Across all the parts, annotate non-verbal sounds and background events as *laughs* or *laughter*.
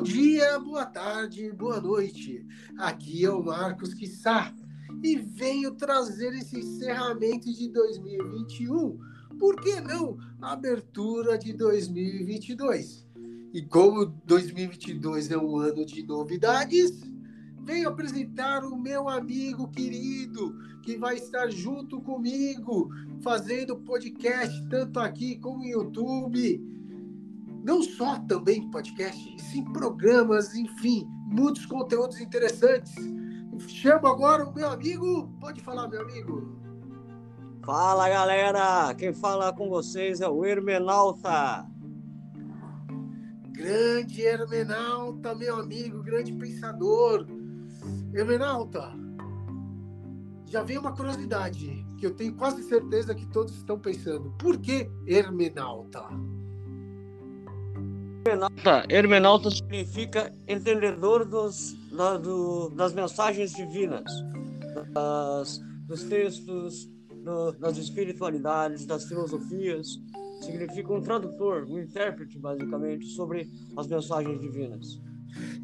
Bom dia, boa tarde, boa noite. Aqui é o Marcos Quissá e venho trazer esse encerramento de 2021. Por que não abertura de 2022? E como 2022 é um ano de novidades, venho apresentar o meu amigo querido que vai estar junto comigo fazendo podcast tanto aqui como no YouTube não só também podcast, e sim programas, enfim, muitos conteúdos interessantes. Chamo agora o meu amigo. Pode falar, meu amigo. Fala, galera! Quem fala com vocês é o Hermenauta. Grande Hermenauta, meu amigo, grande pensador. Hermenauta, já vem uma curiosidade que eu tenho quase certeza que todos estão pensando. Por que Hermenauta? Hermenauta, hermenauta significa entendedor dos, da, do, das mensagens divinas, das, dos textos, do, das espiritualidades, das filosofias. Significa um tradutor, um intérprete, basicamente, sobre as mensagens divinas.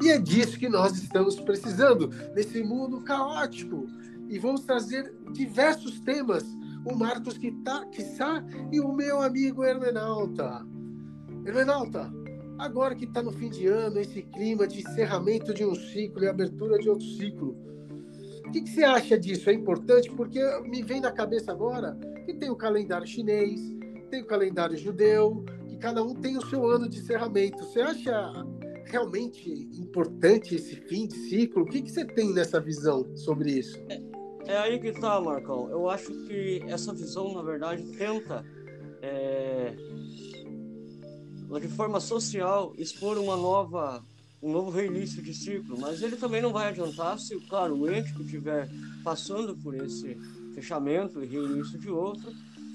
E é disso que nós estamos precisando nesse mundo caótico. E vamos trazer diversos temas. O Marcos Quissá e o meu amigo Hermenauta. Hermenauta, Agora que está no fim de ano, esse clima de encerramento de um ciclo e abertura de outro ciclo, o que, que, você acha disso? É importante? Porque me vem na cabeça agora que tem o calendário chinês, tem o calendário judeu, que cada um tem o seu ano de encerramento. Você acha realmente importante esse fim de ciclo? O que, que você tem nessa visão sobre isso? É, é aí que está, Marcão. Eu acho que essa visão, na verdade, tenta é de forma social, expor uma nova, um novo reinício de ciclo, mas ele também não vai adiantar se, claro, o ente que estiver passando por esse fechamento e reinício de outro,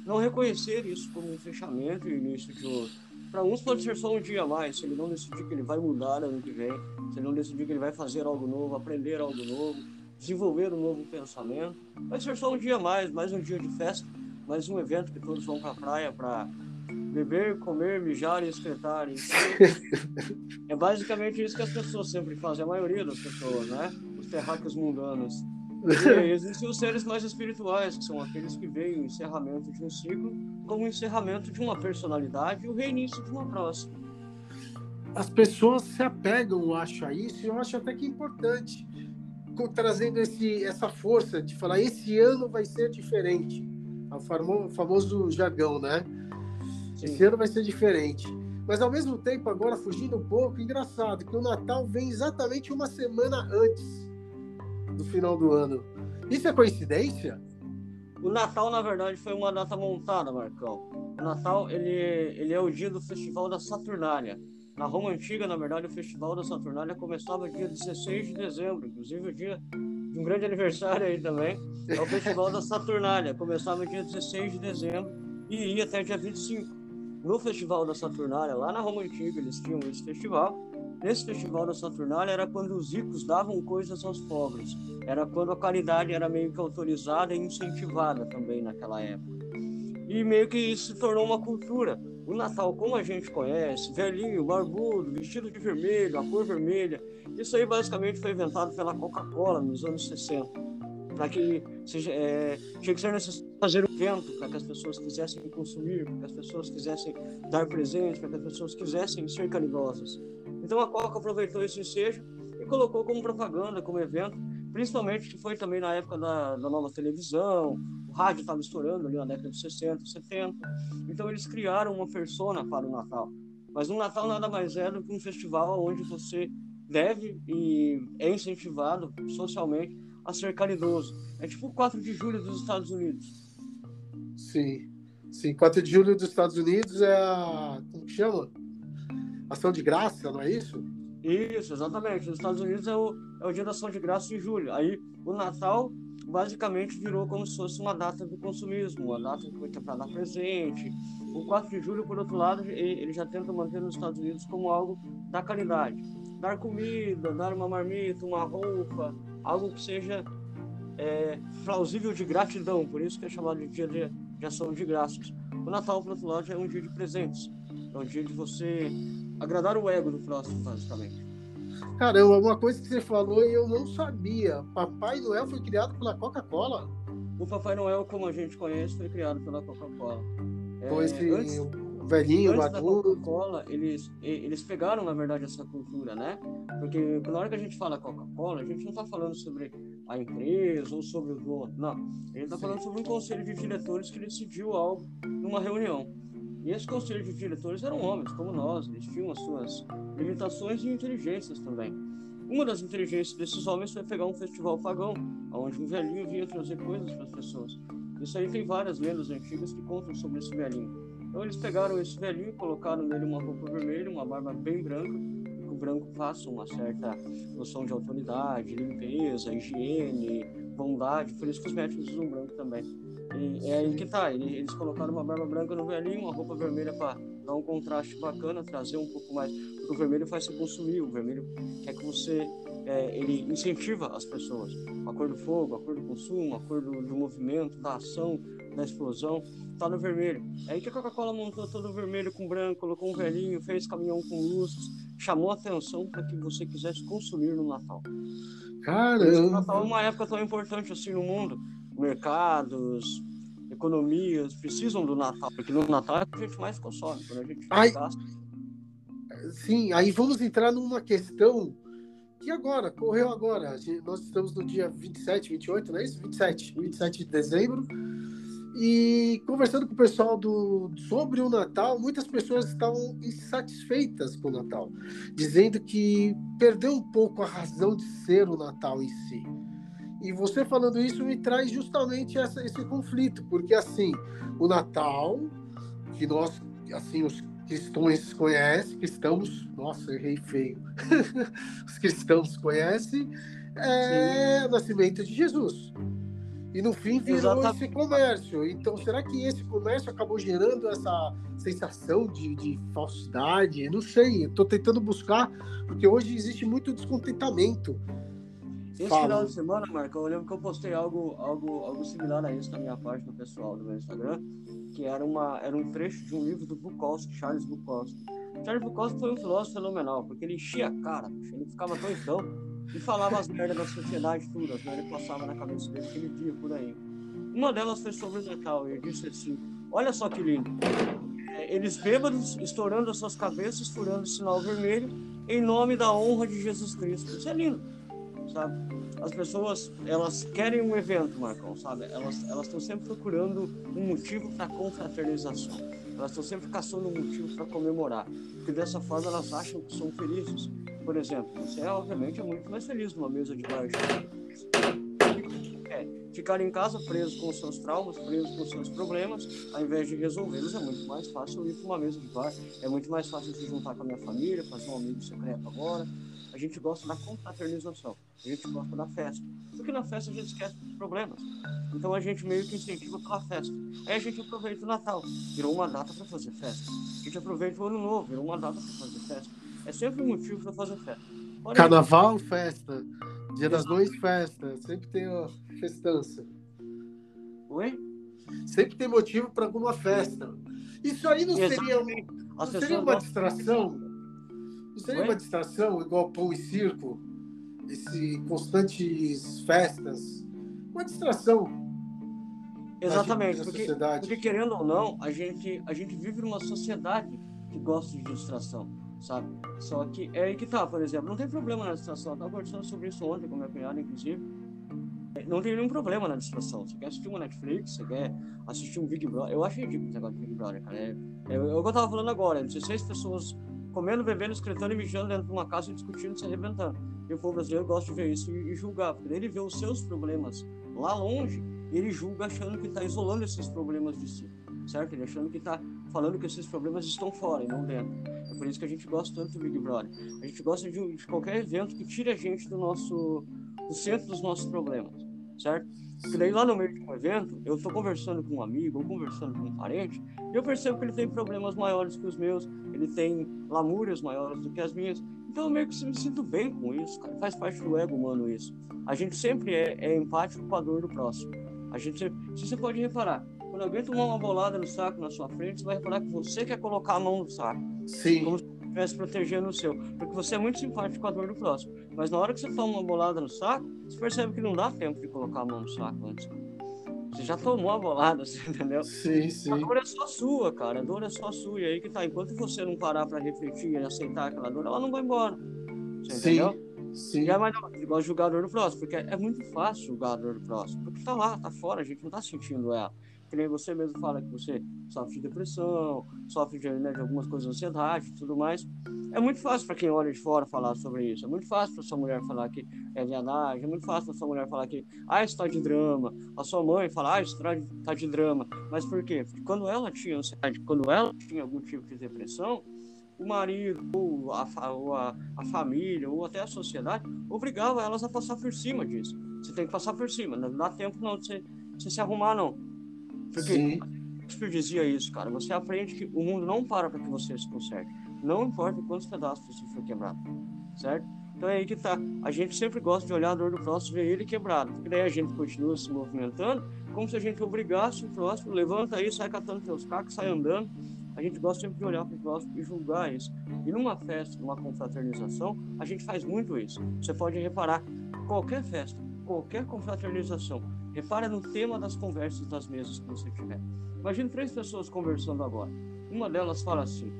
não reconhecer isso como um fechamento e início de outro. Para uns pode ser só um dia a mais, se ele não decidir que ele vai mudar ano que vem, se ele não decidir que ele vai fazer algo novo, aprender algo novo, desenvolver um novo pensamento, vai ser só um dia a mais, mais um dia de festa, mais um evento que todos vão para a praia para beber, comer, mijar e excretar. *laughs* Então, é basicamente isso que as pessoas sempre fazem, a maioria das pessoas, né? Os terráqueos mundanos. E *laughs* existem os seres mais espirituais, que são aqueles que veem o encerramento de um ciclo como o encerramento de uma personalidade e o reinício de uma próxima. As pessoas se apegam, eu acho, a isso, e eu acho até que é importante, trazendo esse, essa força de falar: esse ano vai ser diferente. O famoso jargão, né? Esse ano vai ser diferente. Mas ao mesmo tempo, agora fugindo um pouco, engraçado que o Natal vem exatamente uma semana antes do final do ano. Isso é coincidência? O Natal, na verdade, foi uma data montada, Marcão. O Natal, ele, ele é o dia do Festival da Saturnália. Na Roma Antiga, na verdade, o Festival da Saturnália começava dia 16 de dezembro, inclusive o dia de um grande aniversário aí também. É o Festival da Saturnália. Começava dia 16 de dezembro e ia até dia 25 no Festival da Saturnália, lá na Roma Antiga, eles tinham esse festival. Nesse Festival da Saturnália era quando os ricos davam coisas aos pobres. Era quando a caridade era meio que autorizada e incentivada também naquela época. E meio que isso se tornou uma cultura. O Natal, como a gente conhece, velhinho, barbudo, vestido de vermelho, a cor vermelha, isso aí basicamente foi inventado pela Coca-Cola nos anos 60 para que seja, é, tinha que ser necessário fazer um evento para que as pessoas quisessem consumir, para que as pessoas quisessem dar presente, para que as pessoas quisessem ser caridosas. Então a Coca aproveitou esse ensejo e colocou como propaganda, como evento, principalmente que foi também na época da, da nova televisão, o rádio estava estourando ali na década de 60, 70. Então eles criaram uma persona para o Natal. Mas o Natal nada mais é do que um festival onde você deve e é incentivado socialmente a ser caridoso. É tipo o 4 de julho dos Estados Unidos. Sim. Sim, 4 de julho dos Estados Unidos é a. Como que chama? Ação de graça, não é isso? Isso, exatamente. Nos Estados Unidos é o, é o dia da ação de graça de julho. Aí o Natal basicamente virou como se fosse uma data do consumismo, uma data que foi para dar presente. O 4 de julho, por outro lado, ele já tenta manter nos Estados Unidos como algo da caridade. Dar comida, dar uma marmita, uma roupa, algo que seja é, plausível de gratidão, por isso que é chamado de dia de, de ação de graças. O Natal, por outro lado, é um dia de presentes, é um dia de você agradar o ego do próximo, basicamente. Caramba, uma coisa que você falou e eu não sabia. Papai Noel foi criado pela Coca-Cola? O Papai Noel, como a gente conhece, foi criado pela Coca-Cola. Pois é, antes, velhinho, antes maduro. Coca-Cola, eles, eles pegaram, na verdade, essa cultura, né? Porque na hora que a gente fala Coca-Cola, a gente não está falando sobre a empresa ou sobre o dono, não. Gente está falando sobre um conselho de diretores que decidiu algo numa reunião. E esse conselho de diretores eram homens, como nós, eles tinham as suas limitações e inteligências também. Uma das inteligências desses homens foi pegar um festival pagão, onde um velhinho vinha trazer coisas para as pessoas. Isso aí tem várias lendas antigas que contam sobre esse velhinho. Então eles pegaram esse velhinho colocaram nele uma roupa vermelha, uma barba bem branca, que o branco passa uma certa noção de autoridade, limpeza, higiene, bondade, por isso que os médicos usam branco também. E é aí que tá, eles colocaram uma barba branca no velhinho, uma roupa vermelha para dar um contraste bacana, trazer um pouco mais, porque o vermelho faz você consumir, o vermelho quer que você, é, ele incentiva as pessoas, a cor do fogo, a cor do consumo, a cor do, do movimento, da ação, da explosão, tá no vermelho. Aí que a Coca-Cola montou todo vermelho com branco, colocou um velhinho, fez caminhão com luzes, chamou a atenção para que você quisesse consumir no Natal. Caramba! O Natal é uma época tão importante assim no mundo mercados, economias precisam do Natal, porque no Natal é que a gente mais consome, quando a gente Ai, gasta. Sim, aí vamos entrar numa questão que agora, correu agora. Nós estamos no dia 27, 28, não é isso? 27, 27 de dezembro. E conversando com o pessoal do, sobre o Natal, muitas pessoas estavam insatisfeitas com o Natal, dizendo que perdeu um pouco a razão de ser o Natal em si. E você falando isso me traz justamente essa, esse conflito, porque assim, o Natal, que nós, assim, os cristãos conhecem, cristãos, nossa, errei feio, *laughs* os cristãos conhecem, é Sim. o nascimento de Jesus. E no fim virou Exatamente. esse comércio. Então, será que esse comércio acabou gerando essa sensação de, de falsidade? Não sei, estou tentando buscar, porque hoje existe muito descontentamento esse Fala. final de semana, Marco, eu lembro que eu postei algo, algo, algo similar a isso na minha página pessoal do meu Instagram, que era, uma, era um trecho de um livro do Bukowski, Charles Bukowski. Charles Bukowski foi um filósofo fenomenal, porque ele enchia a cara, ele ficava doidão e falava as merdas da sociedade, tudo, as merdas que passavam na cabeça dele aquele dia por aí. Uma delas foi sobre o Natal, ele disse assim: Olha só que lindo. É, eles bêbados, estourando as suas cabeças, furando o sinal vermelho, em nome da honra de Jesus Cristo. Isso é lindo sabe? As pessoas, elas querem um evento, Marcão, sabe? Elas estão sempre procurando um motivo para confraternização. Elas estão sempre caçando um motivo para comemorar, porque dessa forma elas acham que são felizes. Por exemplo, você obviamente é muito mais feliz numa mesa de bar. É, ficar em casa preso com seus traumas, preso com seus problemas, ao invés de resolvê-los, é muito mais fácil ir para uma mesa de bar. É muito mais fácil se juntar com a minha família, fazer um amigo secreto agora, a gente gosta da confraternização, a gente gosta da festa. Porque na festa a gente esquece dos problemas. Então a gente meio que incentiva pela festa. Aí a gente aproveita o Natal, virou uma data para fazer festa. A gente aproveita o Ano Novo, virou uma data para fazer festa. É sempre um motivo para fazer festa. Porém, Carnaval, festa. Dia das Mães, festa. Sempre tem a festança. Oi? Sempre tem motivo para alguma festa. Isso aí não seria, não seria uma distração? Não seria Oi? uma distração igual pão e circo? Esse constantes festas? Uma distração. Exatamente, porque, porque, querendo ou não, a gente, a gente vive numa sociedade que gosta de distração, sabe? Só que é aí que tá, por exemplo, não tem problema na distração. Eu tava conversando sobre isso ontem com minha cunhada, inclusive. Não tem nenhum problema na distração. Você quer assistir uma Netflix, você quer assistir um Big Brother. Eu acho ridículo esse negócio de Big Brother, cara. É, é, é o que eu tava falando agora. 16 pessoas comendo, bebendo, escrevendo e mijando dentro de uma casa e discutindo, se arrebentando. E o povo brasileiro gosta de ver isso e, julgar, porque ele vê os seus problemas lá longe e ele julga achando que está isolando esses problemas de si, certo? Ele achando que está falando que esses problemas estão fora e não dentro. É por isso que a gente gosta tanto do Big Brother. A gente gosta de, de qualquer evento que tire a gente do nosso do centro dos nossos problemas, certo? Porque daí lá no meio de um evento, eu estou conversando com um amigo ou conversando com um parente, e eu percebo que ele tem problemas maiores que os meus, ele tem lamúrias maiores do que as minhas. Então eu meio que me sinto bem com isso, cara. Faz parte do ego humano isso. A gente sempre é, é empático com a dor do próximo. A gente sempre... Se você pode reparar, quando alguém tomar uma bolada no saco na sua frente, você vai reparar que você quer colocar a mão no saco. Sim. Como, estivesse protegendo o seu. Porque você é muito simpático com a dor do próximo. Mas na hora que você toma uma bolada no saco, você percebe que não dá tempo de colocar a mão no saco antes. Você já tomou a bolada, você entendeu? Sim, sim. A dor é só sua, cara. A dor é só sua. E aí que tá. Enquanto você não parar pra refletir e aceitar aquela dor, ela não vai embora. Você sim, entendeu? sim. E é mais igual julgar a dor do próximo, porque é muito fácil julgar a dor do próximo. Porque tá lá, tá fora, a gente não tá sentindo ela que nem você mesmo fala que você sofre de depressão, sofre de, né, de algumas coisas de ansiedade e tudo mais. É muito fácil para quem olha de fora falar sobre isso. É muito fácil para sua mulher falar que é viadagem. É muito fácil para sua mulher falar que, ah, isso tá de drama. A sua mãe falar, ah, tá de, tá de drama. Mas por quê? Porque quando ela tinha ansiedade, quando ela tinha algum tipo de depressão, o marido, ou a, ou a, a família, ou até a sociedade, obrigava elas a passar por cima disso. Você tem que passar por cima. Não dá tempo não de você, de você se arrumar, não. Porque Sim. Shakespeare dizia isso, cara. Você aprende que o mundo não para para que você se conserte. Não importa quantos pedaços você for quebrado, certo? Então é aí que tá. A gente sempre gosta de olhar a dor do próximo e ver ele quebrado. Porque daí a gente continua se movimentando como se a gente obrigasse o próximo, levanta aí, sai catando seus cacos, sai andando. A gente gosta sempre de olhar para o próximo e julgar isso. E numa festa, numa confraternização, a gente faz muito isso. Você pode reparar, qualquer festa, qualquer confraternização, Repara no tema das conversas das mesas que você tiver. Imagine três pessoas conversando agora. Uma delas fala assim: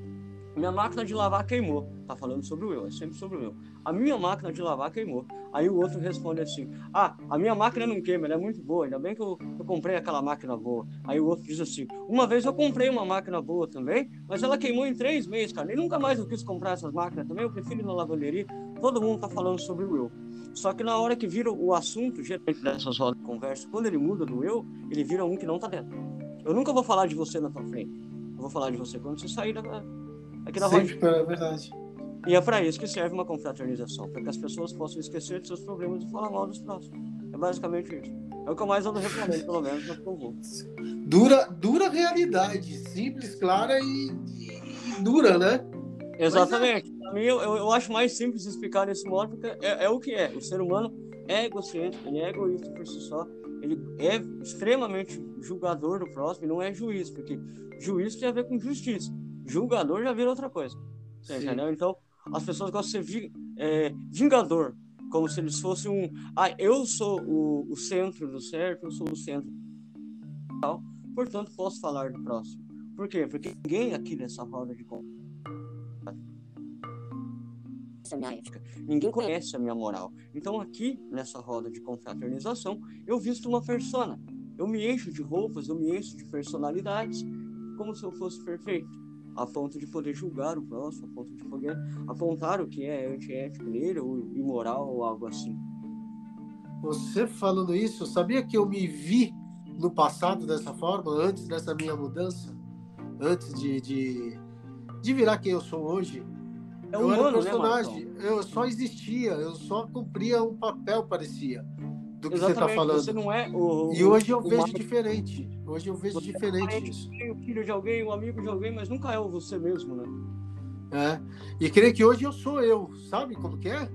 minha máquina de lavar queimou. Tá falando sobre o eu, é sempre sobre o eu. A minha máquina de lavar queimou. Aí o outro responde assim: Ah, a minha máquina não queima, ela é muito boa. Ainda bem que eu, eu comprei aquela máquina boa. Aí o outro diz assim: Uma vez eu comprei uma máquina boa também, mas ela queimou em três meses, cara. E nunca mais eu quis comprar essas máquinas também. Eu prefiro ir na lavanderia. Todo mundo tá falando sobre o eu. Só que na hora que vira o assunto, geralmente dessas rodas de conversa, quando ele muda do eu, ele vira um que não tá dentro. Eu nunca vou falar de você na tua frente. Eu vou falar de você quando você sair da, aqui da Sempre, roda. é verdade. E é para isso que serve uma confraternização, para que as pessoas possam esquecer de seus problemas e falar mal dos próximos. É basicamente isso. É o que eu mais ando reclamando, pelo menos, no vou. Dura, dura realidade, simples, clara e, e, e dura, né? Exatamente. É. Para mim, eu, eu acho mais simples explicar nesse modo, porque é, é o que é. O ser humano é egocêntrico, ele é egoísta por si só, ele é extremamente julgador do próximo e não é juiz, porque juiz tem a ver com justiça. Julgador já vira outra coisa. Você entendeu? Então, as pessoas gostam de ser é, vingador, como se eles fossem um. Ah, eu sou o, o centro do certo, eu sou o centro. Portanto, posso falar do próximo. Por quê? Porque ninguém aqui nessa roda de conversa a minha ética, ninguém conhece a minha moral. Então, aqui nessa roda de confraternização, eu visto uma persona. Eu me encho de roupas, eu me encho de personalidades, como se eu fosse perfeito, a ponto de poder julgar o próximo, a ponto de poder apontar o que é antiético nele, ou imoral, ou algo assim. Você falando isso, sabia que eu me vi no passado dessa forma, antes dessa minha mudança? Antes de, de, de virar quem eu sou hoje? É eu era um né, personagem, né, eu só existia, eu só cumpria um papel, parecia, do que Exatamente, você está falando. Você não é o, e hoje eu vejo diferente. Hoje eu vejo você é diferente é isso. O filho de alguém, o amigo de alguém, mas nunca é o você mesmo, né? É. E creio que hoje eu sou eu, sabe como que é?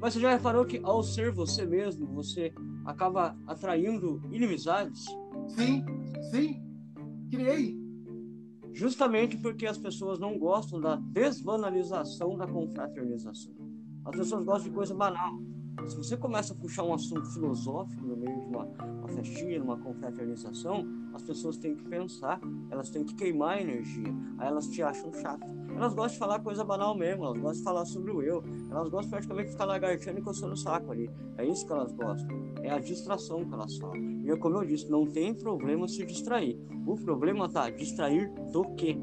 Mas você já reparou que ao ser você mesmo, você acaba atraindo inimizades? Sim, sim. Criei justamente porque as pessoas não gostam da desbanalização da confraternização. As pessoas gostam de coisa banal. Se você começa a puxar um assunto filosófico no meio de uma, uma festinha, numa confraternização, as pessoas têm que pensar, elas têm que queimar energia, aí elas te acham chato. Elas gostam de falar coisa banal mesmo, elas gostam de falar sobre o eu, elas gostam praticamente de ficar lagarteando e coçando o saco ali. É isso que elas gostam, é a distração que elas falam. E como eu disse, não tem problema se distrair. O problema tá distrair do quê?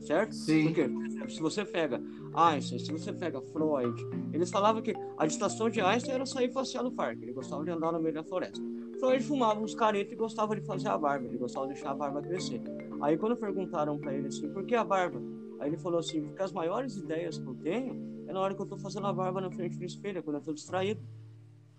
Certo? Sim. Porque, se você pega Einstein, se você pega Freud, eles falavam que a distração de Einstein era sair passear no parque, ele gostava de andar no meio da floresta. Freud fumava uns caretos e gostava de fazer a barba, ele gostava de deixar a barba crescer. Aí quando perguntaram para ele assim, por que a barba? Aí ele falou assim, porque as maiores ideias que eu tenho é na hora que eu tô fazendo a barba na frente do espelho, é quando eu tô distraído.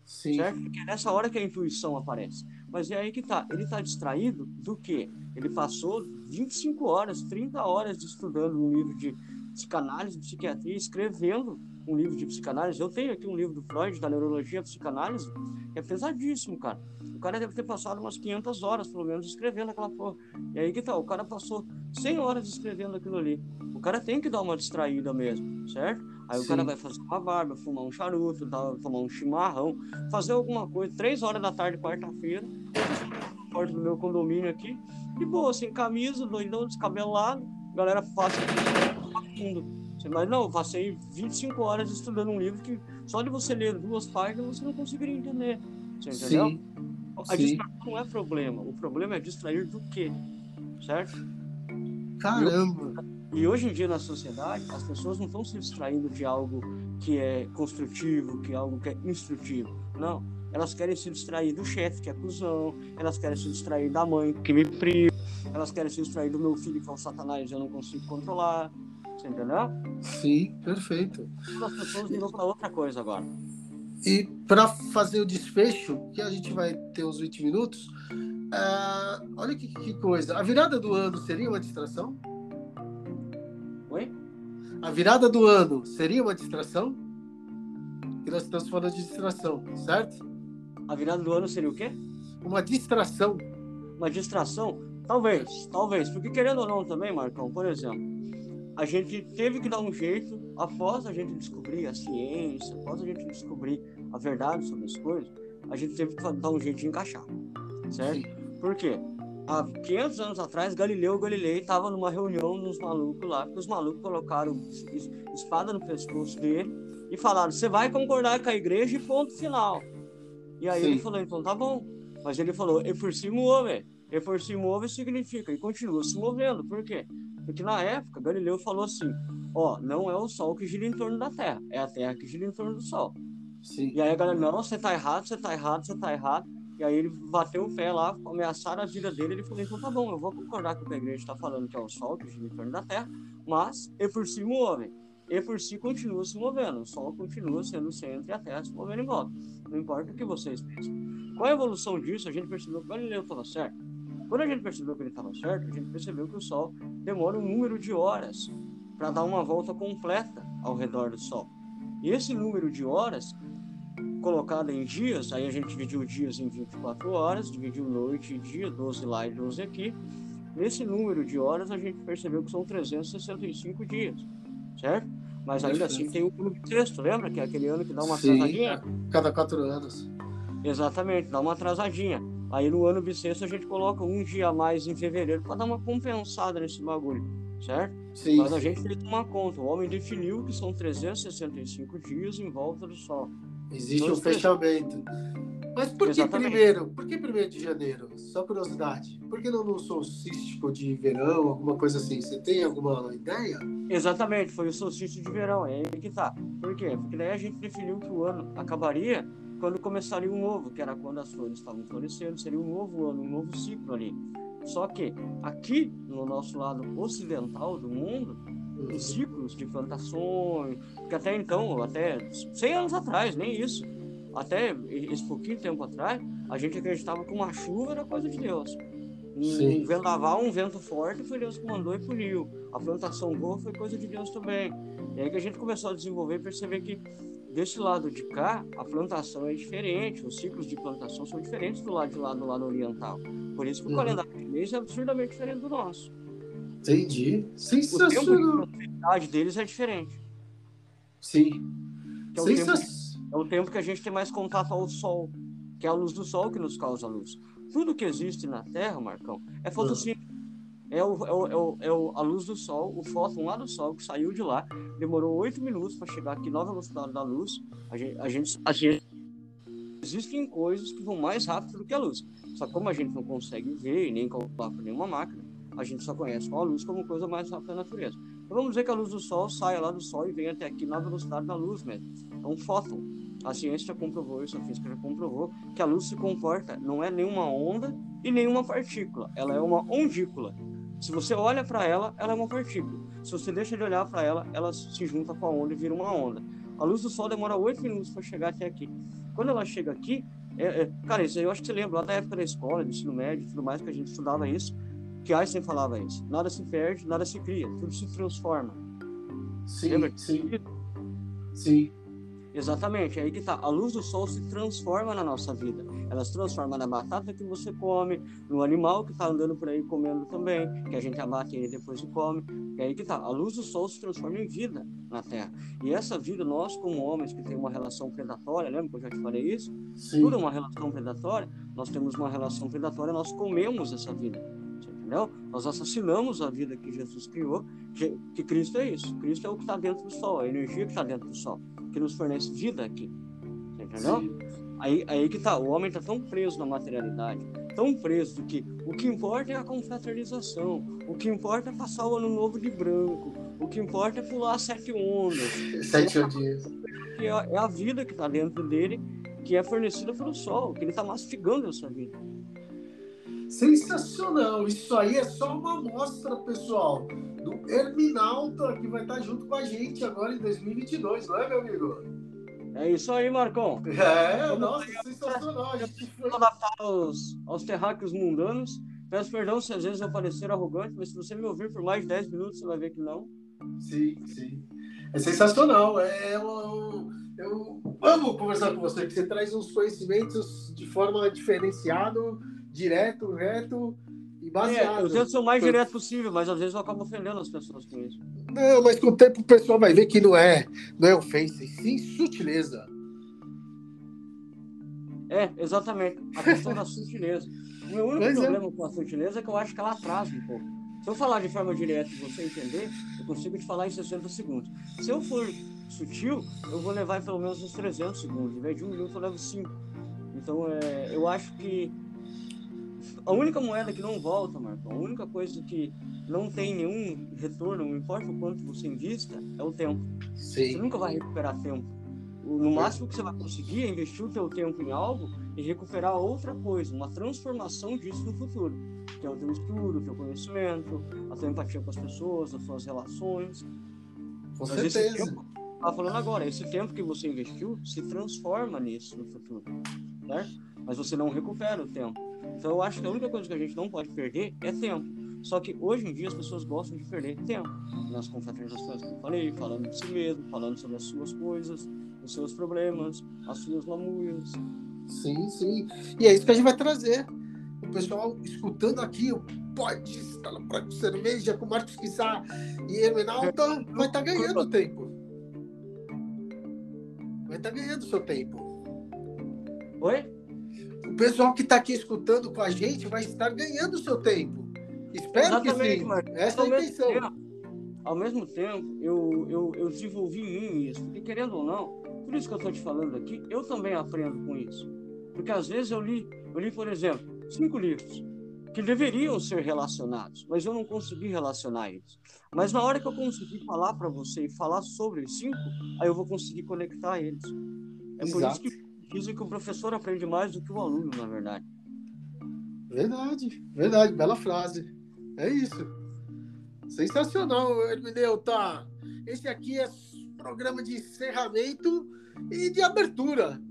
Sim. Certo? Porque é nessa hora que a intuição aparece. Mas é aí que tá. Ele tá distraído do quê? Ele passou 25 horas, 30 horas estudando um livro de psicanálise, psiquiatria, escrevendo um livro de psicanálise. Eu tenho aqui um livro do Freud, da neurologia psicanálise, que é pesadíssimo, cara. O cara deve ter passado umas 500 horas, pelo menos, escrevendo aquela porra. E aí que tá, o cara passou 100 horas escrevendo aquilo ali. O cara tem que dar uma distraída mesmo, certo? Aí Sim. o cara vai fazer uma barba, fumar um charuto, tomar um chimarrão, fazer alguma coisa, três horas da tarde, quarta-feira, porta do meu condomínio aqui, e boa, sem camisa, doidão, descabelado, galera fácil fundo. Mas não, eu passei 25 horas estudando um livro que só de você ler duas páginas você não conseguiria entender. Você entendeu? Sim. A Sim. distração não é problema. O problema é distrair do quê? Certo? Caramba! E hoje em dia na sociedade, as pessoas não estão se distraindo de algo que é construtivo, que é algo que é instrutivo. Não. Elas querem se distrair do chefe, que é cuzão. Elas querem se distrair da mãe, que me priva. Elas querem se distrair do meu filho, que é um satanás, eu não consigo controlar. Você entendeu? Sim, perfeito. As pessoas mudam para outra coisa agora. E para fazer o desfecho, que a gente vai ter uns 20 minutos, uh, olha que, que coisa. A virada do ano seria uma distração? Oi? A virada do ano seria uma distração? Que nós estamos falando de distração, certo? A virada do ano seria o quê? Uma distração. Uma distração? Talvez, talvez. Porque querendo ou não também, Marcão, por exemplo, a gente teve que dar um jeito, após a gente descobrir a ciência, após a gente descobrir a verdade sobre as coisas, a gente teve que dar um jeito de encaixar, certo? Sim. Por quê? há 500 anos atrás, Galileu Galilei estava numa reunião dos malucos lá, que os malucos colocaram espada no pescoço dele e falaram: você vai concordar com a igreja e ponto final. E aí Sim. ele falou: então tá bom. Mas ele falou: e por se move. E por se move significa, e continua se movendo. Por quê? Porque na época, Galileu falou assim: ó, não é o Sol que gira em torno da Terra, é a Terra que gira em torno do Sol. Sim. E aí a galera, não, você tá errado, você tá errado, você tá errado. E aí ele bateu o pé lá, ameaçaram a vida dele. Ele falou: então tá bom, eu vou concordar com o que a igreja está falando, que é o Sol, que gira em torno da Terra, mas e por si move. E por si continua se movendo. O Sol continua sendo o centro e a Terra se movendo em volta. Não importa o que vocês pensam. Qual a evolução disso? A gente percebeu que o Galileu estava certo. Quando a gente percebeu que ele estava certo, a gente percebeu que o Sol demora um número de horas para dar uma volta completa ao redor do Sol. E esse número de horas colocado em dias, aí a gente dividiu dias em 24 horas, dividiu noite e dia, 12 lá e 12 aqui. Nesse número de horas a gente percebeu que são 365 dias, certo? Mas ainda assim tem o bissexto, lembra? Que é aquele ano que dá uma Sim, atrasadinha? É. Cada quatro anos. Exatamente, dá uma atrasadinha. Aí no ano bissexto a gente coloca um dia a mais em fevereiro para dar uma compensada nesse bagulho, certo? Sim, Mas a gente fez uma conta. O homem definiu que são 365 dias em volta do Sol. Existe um fechamento. Mas por que Exatamente. primeiro? Por que primeiro de janeiro? Só curiosidade. Por que não no solstício de verão, alguma coisa assim? Você tem alguma ideia? Exatamente, foi o solstício de verão, é aí que tá. Por quê? Porque daí a gente definiu que o ano acabaria quando começaria um novo, que era quando as flores estavam florescendo, seria um novo ano, um novo ciclo ali. Só que aqui, no nosso lado ocidental do mundo, os ciclos de plantações, que até então, até 100 anos atrás, nem isso, até esse pouquinho tempo atrás, a gente acreditava que uma chuva era coisa de Deus. Um Sim. vendaval, um vento forte, foi Deus que mandou e puniu. A plantação boa foi coisa de Deus também. E aí que a gente começou a desenvolver e perceber que desse lado de cá, a plantação é diferente, os ciclos de plantação são diferentes do lado de lá, do lado oriental. Por isso que o uhum. calendário chinês é absurdamente diferente do nosso. Entendi. Sensacional. O tempo de deles é diferente. Sim. É o, tempo, é o tempo que a gente tem mais contato ao Sol, que é a luz do Sol que nos causa a luz. Tudo que existe na Terra, Marcão, é fotossíntese. É, o, é, o, é, o, é o, a luz do Sol, o fóton lá do Sol, que saiu de lá, demorou oito minutos para chegar aqui na velocidade da luz. A gente, a gente, a gente existem coisas que vão mais rápido do que a luz. Só que como a gente não consegue ver e nem calcular por nenhuma máquina, a gente só conhece com a luz como coisa mais rápida da natureza. Então vamos dizer que a luz do Sol saia lá do Sol e venha até aqui na velocidade da luz mesmo. É um fóton. A ciência já comprovou isso, a física já comprovou que a luz se comporta, não é nenhuma onda e nenhuma partícula, ela é uma ondícula. Se você olha para ela, ela é uma partícula. Se você deixa de olhar para ela, ela se junta com a onda e vira uma onda. A luz do Sol demora 8 minutos para chegar até aqui. Quando ela chega aqui, é, é, cara, isso aí eu acho que você lembra lá da época da escola, do ensino médio e tudo mais, que a gente estudava isso que Einstein falava isso. Nada se perde, nada se cria, tudo se transforma. Sim, Lembra? sim. Sim. Exatamente, é aí que tá. A luz do sol se transforma na nossa vida. Ela se transforma na batata que você come, no animal que está andando por aí comendo também, que a gente abate e depois e come. É aí que tá. A luz do sol se transforma em vida na Terra. E essa vida, nós como homens que tem uma relação predatória, lembra que eu já te falei isso? Sim. Tudo é uma relação predatória. Nós temos uma relação predatória, nós comemos essa vida. Entendeu? Nós assassinamos a vida que Jesus criou, que Cristo é isso. Cristo é o que está dentro do sol, a energia que está dentro do sol que nos fornece vida aqui. Entendeu? Aí, aí que tá, o homem tá tão preso na materialidade, tão preso que o que importa é a confraternização, o que importa é passar o ano novo de branco, o que importa é pular sete ondas. *laughs* Sete ondinhas. É, é a vida que tá dentro dele, que é fornecida pelo sol, que ele tá mastigando essa vida. Sensacional! Isso aí é só uma amostra, pessoal, do Herminalta que vai estar junto com a gente agora em 2022, não é, meu amigo? É isso aí, Marcão. *laughs* É, Vamos nossa, sensacional. A gente foi... aos, aos terráqueos mundanos. Peço perdão se às vezes eu parecer arrogante, mas se você me ouvir por mais de 10 minutos, você vai ver que não. Sim, sim. É sensacional. É, eu, eu amo conversar com você, porque você traz uns conhecimentos de forma diferenciada direto, reto e baseado. É, eu tento ser o mais direto possível, mas às vezes eu acabo ofendendo as pessoas com isso. Não, mas com o tempo o pessoal vai ver que não é, não é ofensa, sim sutileza. É, exatamente. A questão da sutileza. O meu único mas é. problema é. com a sutileza é que eu acho que ela atrasa um pouco. Se eu falar de forma direta e você entender, eu consigo te falar em 60 segundos. Se eu for sutil, eu vou levar pelo menos uns 300 segundos. Em vez de um minuto, eu levo cinco. Então, é, eu acho que a única moeda que não volta, Marco, a única coisa que não tem nenhum retorno, não importa o quanto você invista, é o tempo. Sim. Você nunca vai recuperar tempo. No máximo que você vai conseguir é investir o teu tempo em algo e recuperar outra coisa, uma transformação disso no futuro, que é o teu estudo, o teu conhecimento, a tua empatia com as pessoas, as suas relações. Com Mas certeza. Tempo, tá falando agora, esse tempo que você investiu se transforma nisso no futuro, certo? Mas você não recupera o tempo. Então eu acho que a única coisa que a gente não pode perder é tempo. Só que hoje em dia as pessoas gostam de perder tempo nas confraternizações que eu falei, falando de si mesmo, falando sobre as suas coisas, os seus problemas, as suas lamúrias. Sim, sim. E é isso que a gente vai trazer. O pessoal escutando aqui o Pode estar no Pode Cerveja com Marcos Quissá e Hermenalta vai estar tá ganhando tempo. Vai estar tá ganhando seu tempo. Oi? O pessoal que está aqui escutando com a gente vai estar ganhando o seu tempo. Espero Exatamente, que sim. Essa é a intenção. Tempo, ao mesmo tempo, eu, eu, eu desenvolvi em mim isso, porque querendo ou não, por isso que eu estou te falando aqui, eu também aprendo com isso. Porque às vezes eu li, eu li, por exemplo, cinco livros que deveriam ser relacionados, mas eu não consegui relacionar eles. Mas na hora que eu conseguir falar para você e falar sobre os cinco, aí eu vou conseguir conectar eles. É Exato. por isso que Dizem que o professor aprende mais do que o aluno, na verdade. Verdade, verdade, bela frase. É isso. Sensacional, Hermeneuta. Esse aqui é programa de encerramento e de abertura.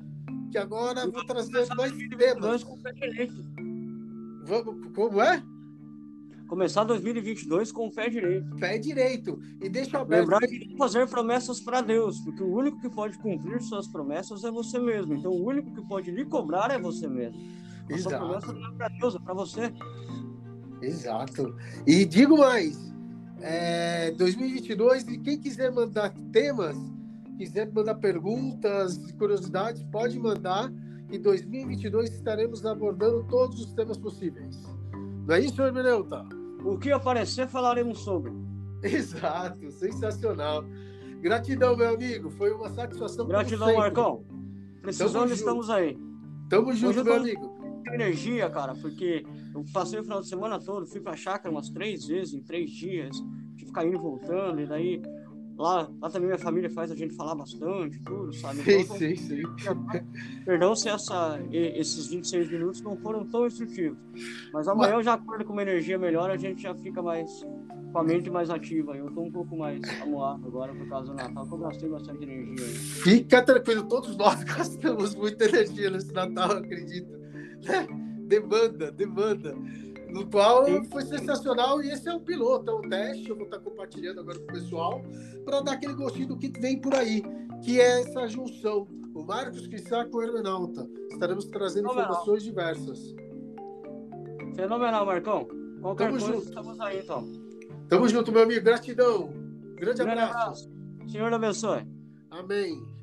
Que agora eu vou trazer mais temas. Vamos, como é? Começar 2022 com fé direito. Fé direito. E deixa eu aberto. Lembrar de fazer promessas para Deus, porque o único que pode cumprir suas promessas é você mesmo. Então o único que pode lhe cobrar é você mesmo. A Exato. sua promessa não é para Deus, é para você. Exato. E digo mais, é, 2022, e quem quiser mandar temas, quiser mandar perguntas, curiosidades, pode mandar. Em 2022 estaremos abordando todos os temas possíveis. Não é isso, Hermeneuta? O que aparecer, falaremos sobre. *laughs* Exato, sensacional. Gratidão, meu amigo. Foi uma satisfação. Gratidão, Marcão. Precisando, estamos aí. Tamo junto, meu amigo. Energia, cara, porque eu passei o final de semana todo, fui pra chácara umas três vezes em três dias, que ficar indo e voltando, e daí Lá, lá também minha família faz a gente falar bastante, tudo, sabe? Então, sim, sim, sim. Perdão se essa, esses 26 minutos não foram tão instrutivos. Mas amanhã Mas... eu já acordo com uma energia melhor, a gente já fica mais com a mente mais ativa. Eu tô um pouco mais amuado agora por causa do Natal, porque eu gastei bastante energia. Aí. Fica tranquilo, todos nós *laughs* gastamos muita energia nesse Natal, acredito. *laughs* Demanda, demanda. No qual foi sensacional e esse é um piloto, é um teste, eu vou estar compartilhando agora com o pessoal para dar aquele gostinho do que vem por aí, que é essa junção, o Marcos Quissá com o Hermenauta. Estaremos trazendo Fenomenal. informações diversas. Fenomenal, Marcão. Qualquer Tamo coisa, junto. estamos aí, então. Tamo junto, meu amigo. Gratidão. Grande, Grande abraço. abraço. Senhor abençoe. Amém.